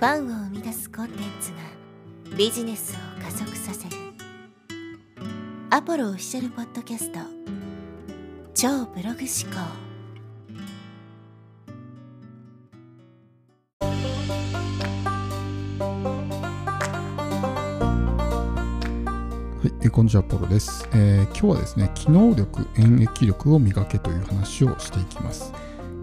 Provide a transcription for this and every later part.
ファンを生み出すコンテンツがビジネスを加速させる。アポロオフィシャルポッドキャスト。超ブログ思考。はい、こんにちは、ポロです、えー、今日はですね、機能力、演疫力を磨けという話をしていきます。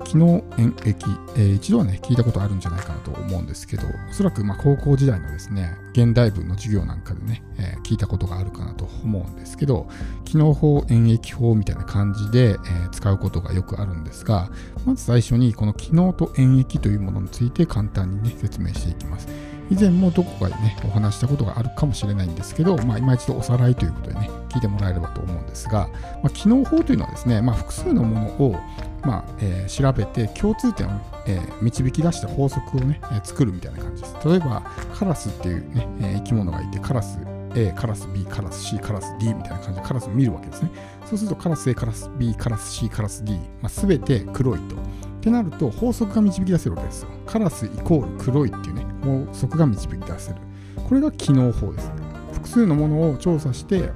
機能演疫、えー、一度はね、聞いたことあるんじゃないかなと思うんですけど、おそらくま高校時代のですね、現代文の授業なんかでね、えー、聞いたことがあるかなと思うんですけど、機能法、演疫法みたいな感じで、えー、使うことがよくあるんですが、まず最初にこの機能と演疫というものについて簡単にね、説明していきます。以前もどこかでね、お話したことがあるかもしれないんですけど、まあ、今一度おさらいということでね、聞いてもらえればと思うんですが、まあ、機能法というのはですね、まあ、複数のものをまあえー、調べて共通点を、えー、導き出した法則をね、えー、作るみたいな感じです。例えば、カラスっていうね、えー、生き物がいて、カラス A、カラス B、カラス C、カラス D みたいな感じでカラスを見るわけですね。そうすると、カラス A、カラス B、カラス C、カラス D、まあ、全て黒いと。ってなると、法則が導き出せるわけですよ。カラスイコール黒いっていうね、法則が導き出せる。これが機能法です。複数のものを調査して、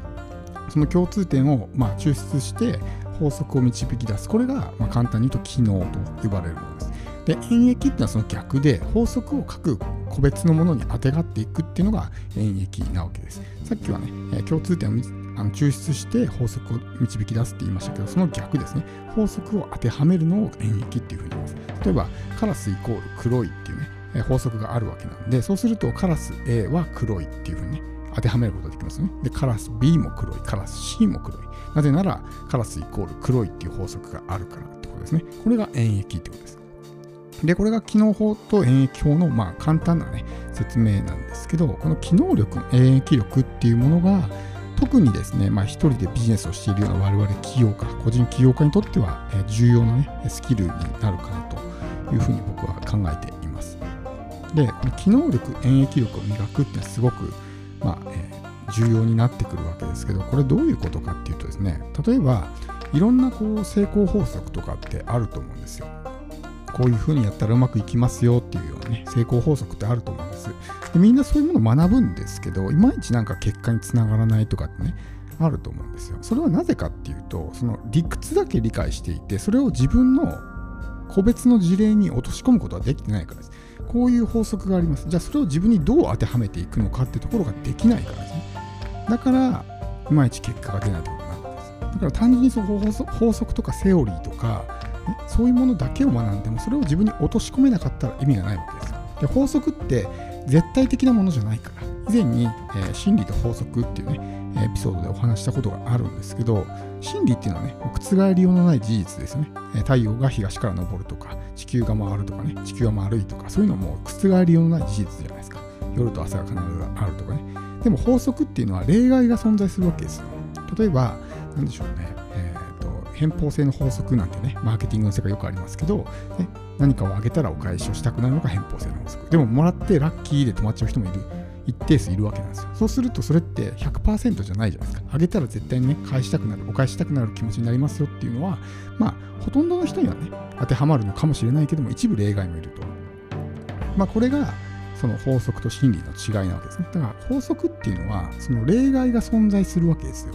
その共通点をまあ抽出して法則を導き出すこれがま簡単に言うと機能と呼ばれるものです。で演疫っていうのはその逆で法則を各個別のものにあてがっていくっていうのが演疫なわけです。さっきはね、え共通点をあの抽出して法則を導き出すって言いましたけど、その逆ですね。法則を当てはめるのを演疫っていうふうに言います。例えば、カラスイコール黒いっていうね、法則があるわけなんで、そうするとカラス A は黒いっていうふうにね、当てはめることができますね。で、カラス B も黒い、カラス C も黒い。なぜなら、カラスイコール黒いっていう法則があるからってことですね。これが演疫ってことです。で、これが機能法と演疫法の、まあ、簡単なね、説明なんですけど、この機能力、演疫力っていうものが、特にですね、まあ、一人でビジネスをしているような我々企業家、個人起業家にとっては、え重要な、ね、スキルになるかなというふうに僕は考えています。で、この機能力、演疫力を磨くってすごくまあえー、重要になってくるわけですけどこれどういうことかっていうとですね例えばいろんなこう成功法則とかってあると思うんですよ。こういうふうにやったらうまくいきますよっていうようなね成功法則ってあると思うんです。でみんなそういうものを学ぶんですけどいまいちなんか結果につながらないとかってねあると思うんですよ。それはなぜかっていうとその理屈だけ理解していてそれを自分の個別の事例に落とし込むことはできてないからです。こういう法則があります。じゃあそれを自分にどう当てはめていくのかってところができないからですね。だから、いまいち結果が出ないというころなんです。だから単純にその法則とかセオリーとか、ね、そういうものだけを学んでも、それを自分に落とし込めなかったら意味がないわけです。で法則って絶対的なものじゃないから、以前に、えー、真理と法則っていうね、エピソードでお話したことがあるんですけど、真理っていうのはね、覆りようのない事実ですよね。太陽が東から昇るとか、地球が回るとかね、地球は丸いとか、そういうのも覆りようのない事実じゃないですか。夜と朝が必ずあるとかね。でも法則っていうのは例外が存在するわけですよ。例えば、なんでしょうね、えーと、偏方性の法則なんてね、マーケティングの世界よくありますけど、ね、何かをあげたらお返しをしたくなるのが偏方性の法則。でも、もらってラッキーで止まっちゃう人もいる。一定数いるわけなんですよ。そうするとそれって100%じゃないじゃないですか。あげたら絶対にね、返したくなる、お返したくなる気持ちになりますよっていうのは、まあ、ほとんどの人にはね、当てはまるのかもしれないけども、一部例外もいると。まあ、これが、その法則と真理の違いなわけですね。だから法則っていうのは、その例外が存在するわけですよ。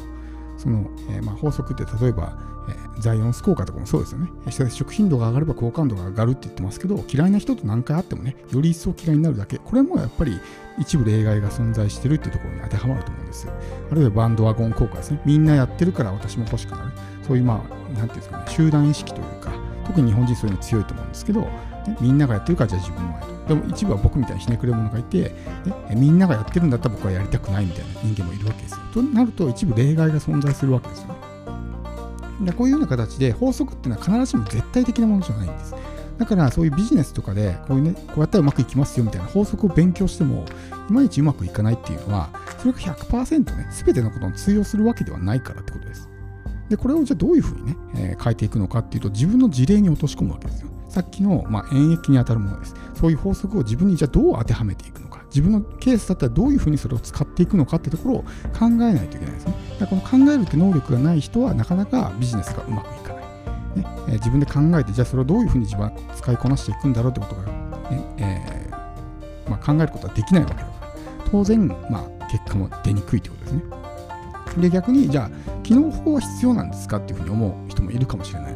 その、えー、まあ法則って例えば、えー、ザイオンス効果とかもそうですよね。接触頻度が上がれば好感度が上がるって言ってますけど、嫌いな人と何回会ってもね、より一層嫌いになるだけ。これもやっぱり一部例外が存在してるっていうところに当てはまると思うんです。あるいはバンドワゴン効果ですね。みんなやってるから私も欲しくなる。そういうまあ、なんていうんですかね、集団意識というか、特に日本人そういうの強いと思うんですけど、ね、みんながやってるからじゃあ自分もやる。でも一部は僕みたいにひねくれ者がいて、ね、みんながやってるんだったら僕はやりたくないみたいな人間もいるわけですよ。となると一部例外が存在するわけですよ。でこういうような形で法則っていうのは必ずしも絶対的なものじゃないんです。だからそういうビジネスとかでこういうね、こうやったらうまくいきますよみたいな法則を勉強しても、いまいちうまくいかないっていうのは、それが100%ね、すべてのことに通用するわけではないからってことです。で、これをじゃあどういうふうにね、えー、変えていくのかっていうと、自分の事例に落とし込むわけですよ。さっきの、まあ、演疫に当たるものです。そういう法則を自分にじゃあどう当てはめていくのか。自分のケースだったらどういうふうにそれを使っていくのかってところを考えないといけないですね。だからこの考えるって能力がない人はなかなかビジネスがうまくいかない。ねえー、自分で考えて、じゃあそれをどういうふうに自分は使いこなしていくんだろうってことが、ねえーまあ、考えることはできないわけだから当然、まあ、結果も出にくいということですねで逆にじゃあ機能法は必要なんですかっていうふうに思う人もいるかもしれない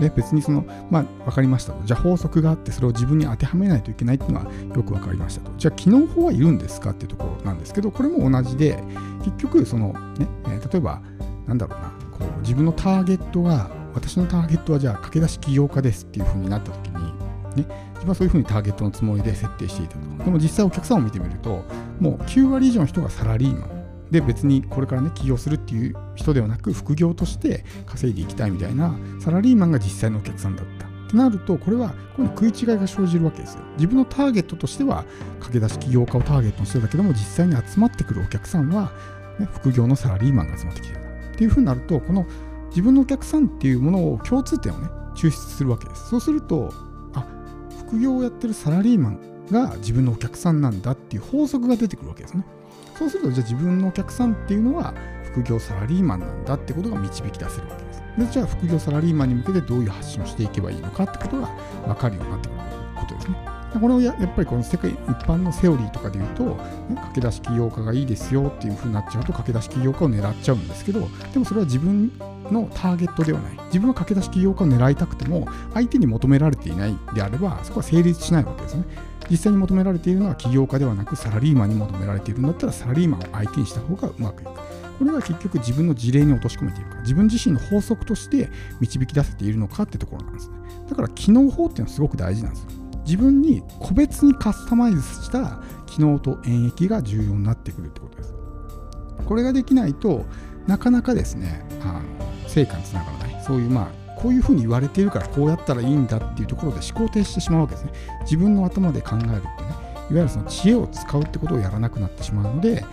で別にそのまあ分かりましたと。じゃあ法則があってそれを自分に当てはめないといけないっていうのはよく分かりましたと。じゃあ機能法はいるんですかっていうところなんですけどこれも同じで結局そのね、え、例えばなんだろうなこう自分のターゲットが私のターゲットはじゃあ駆け出し起業家ですっていうふうになった時にね自分はそういうふうにターゲットのつもりで設定していたと。でも実際お客さんを見てみるともう9割以上の人がサラリーマン。で別にこれからね起業するっていう人ではなく副業として稼いでいきたいみたいなサラリーマンが実際のお客さんだった。ってなるとこれはここに食い違いが生じるわけですよ。自分のターゲットとしては駆け出し起業家をターゲットにしてたけども実際に集まってくるお客さんは、ね、副業のサラリーマンが集まってきてる。っていうふうになるとこの自分のお客さんっていうものを共通点をね抽出するわけです。そうするとあ副業をやってるサラリーマンが自分のお客さんなんだっていう法則が出てくるわけですね。そうするとじゃあ自分のお客さんっていうのは副業サラリーマンなんだってことが導き出せるわけです。でじゃあ副業サラリーマンに向けてどういう発信をしていけばいいのかってことが分かるようになってくることですね。これをやっぱりこの世界一般のセオリーとかで言うと、ね、駆け出し起業家がいいですよっていう風になっちゃうと駆け出し起業家を狙っちゃうんですけどでもそれは自分のターゲットではない自分は駆け出し起業家を狙いたくても相手に求められていないであればそこは成立しないわけですね。実際に求められているのは起業家ではなくサラリーマンに求められているんだったらサラリーマンを相手にした方がうまくいく。これが結局自分の事例に落とし込めているか、自分自身の法則として導き出せているのかってところなんですね。だから機能法っていうのはすごく大事なんですよ。自分に個別にカスタマイズした機能と演疫が重要になってくるってことです。これができないとなかなかですね、あの成果につながらない。そういうまあこういうふうに言われているからこうやったらいいんだっていうところで思考停止してしまうわけですね。自分の頭で考えるってね、いわゆるその知恵を使うってことをやらなくなってしまうので、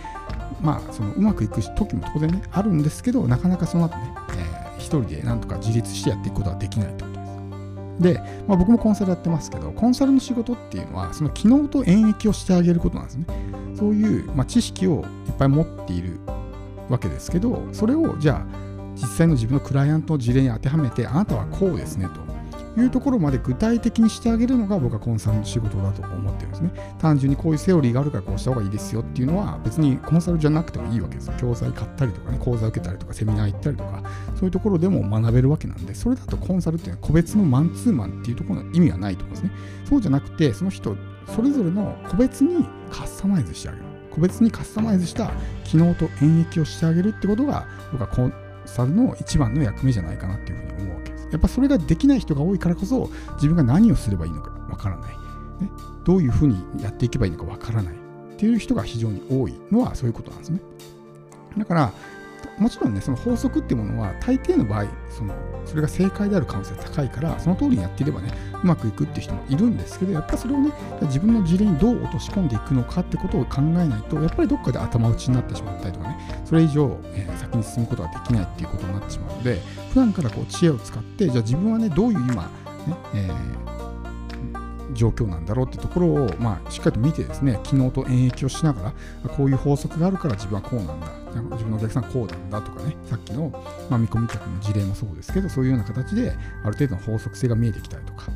まあ、そのうまくいく時も当然ね、あるんですけど、なかなかその後ね、えー、一人でなんとか自立してやっていくことはできないってことです。で、まあ、僕もコンサルやってますけど、コンサルの仕事っていうのは、その機能と演疫をしてあげることなんですね。そういう、まあ、知識をいっぱい持っているわけですけど、それをじゃあ、実際の自分のクライアントの事例に当てはめてあなたはこうですねというところまで具体的にしてあげるのが僕はコンサルの仕事だと思ってるんですね。単純にこういうセオリーがあるからこうした方がいいですよっていうのは別にコンサルじゃなくてもいいわけですよ。教材買ったりとかね講座受けたりとかセミナー行ったりとかそういうところでも学べるわけなんでそれだとコンサルっていうのは個別のマンツーマンっていうところの意味はないと思うんですねそうじゃなくてその人それぞれの個別にカスタマイズしてあげる。個別にカスタマイズした機能と演疫をしてあげるってことが僕はさの一番の役目じゃないかなっていうふうに思うわけです。やっぱそれができない人が多いからこそ自分が何をすればいいのかわからない、ね。どういうふうにやっていけばいいのかわからないっていう人が非常に多いのはそういうことなんですね。だからもちろんね、その法則っていうものは、大抵の場合、そのそれが正解である可能性が高いから、その通りにやっていればね、うまくいくっていう人もいるんですけど、やっぱそれをね、自分の事例にどう落とし込んでいくのかってことを考えないと、やっぱりどっかで頭打ちになってしまったりとかね、それ以上、えー、先に進むことができないっていうことになってしまうので、普段からこう知恵を使って、じゃあ自分はね、どういう今、ね、えー状況なんだろうってところを、まあ、しっかりと見てですね、機能と演疫をしながら、こういう法則があるから自分はこうなんだ、自分のお客さんこうなんだとかね、さっきの、まあ、見込み客の事例もそうですけど、そういうような形で、ある程度の法則性が見えてきたりとか、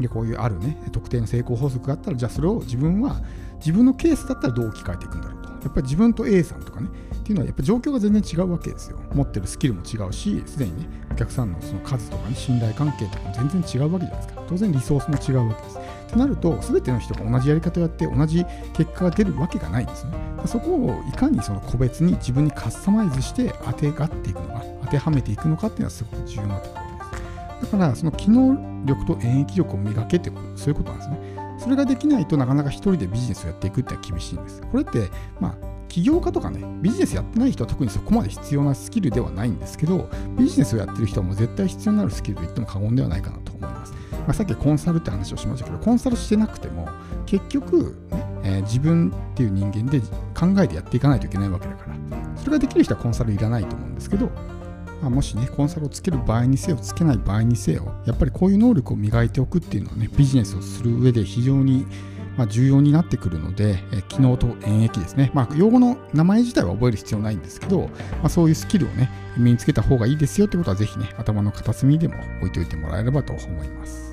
でこういうあるね、特定の成功法則があったら、じゃあそれを自分は、自分のケースだったらどう置き換えていくんだろうと。やっぱり自分と A さんとかね、っていうのはやっぱ状況が全然違うわけですよ。持ってるスキルも違うし、すでにね、お客さんのその数とかね、信頼関係とかも全然違うわけじゃないですか。当然リソースも違うわけです。となると、すべての人が同じやり方をやって同じ結果が出るわけがないんですね。そこをいかにその個別に自分にカスタマイズして当てがっていくのか、当てはめていくのかっていうのはすごく重要なところです。だから、その機能力と演疫力を磨けってこと、そういうことなんですね。それができないとなかなか一人でビジネスをやっていくってのは厳しいんです。これって、まあ、起業家とかね、ビジネスやってない人は特にそこまで必要なスキルではないんですけど、ビジネスをやってる人はもう絶対必要になるスキルと言っても過言ではないかなと思います。まあ、さっきコンサルって話をしましたけど、コンサルしてなくても、結局、ねえー、自分っていう人間で考えてやっていかないといけないわけだから、それができる人はコンサルいらないと思うんですけど、まあ、もしね、コンサルをつける場合にせよ、つけない場合にせよ、やっぱりこういう能力を磨いておくっていうのはね、ビジネスをする上で非常にまあ、重要になってくるので、え機能と演疫ですね。まあ、用語の名前自体は覚える必要ないんですけど、まあ、そういうスキルをね、身につけた方がいいですよってことは、是非ね、頭の片隅でも置いといてもらえればと思います。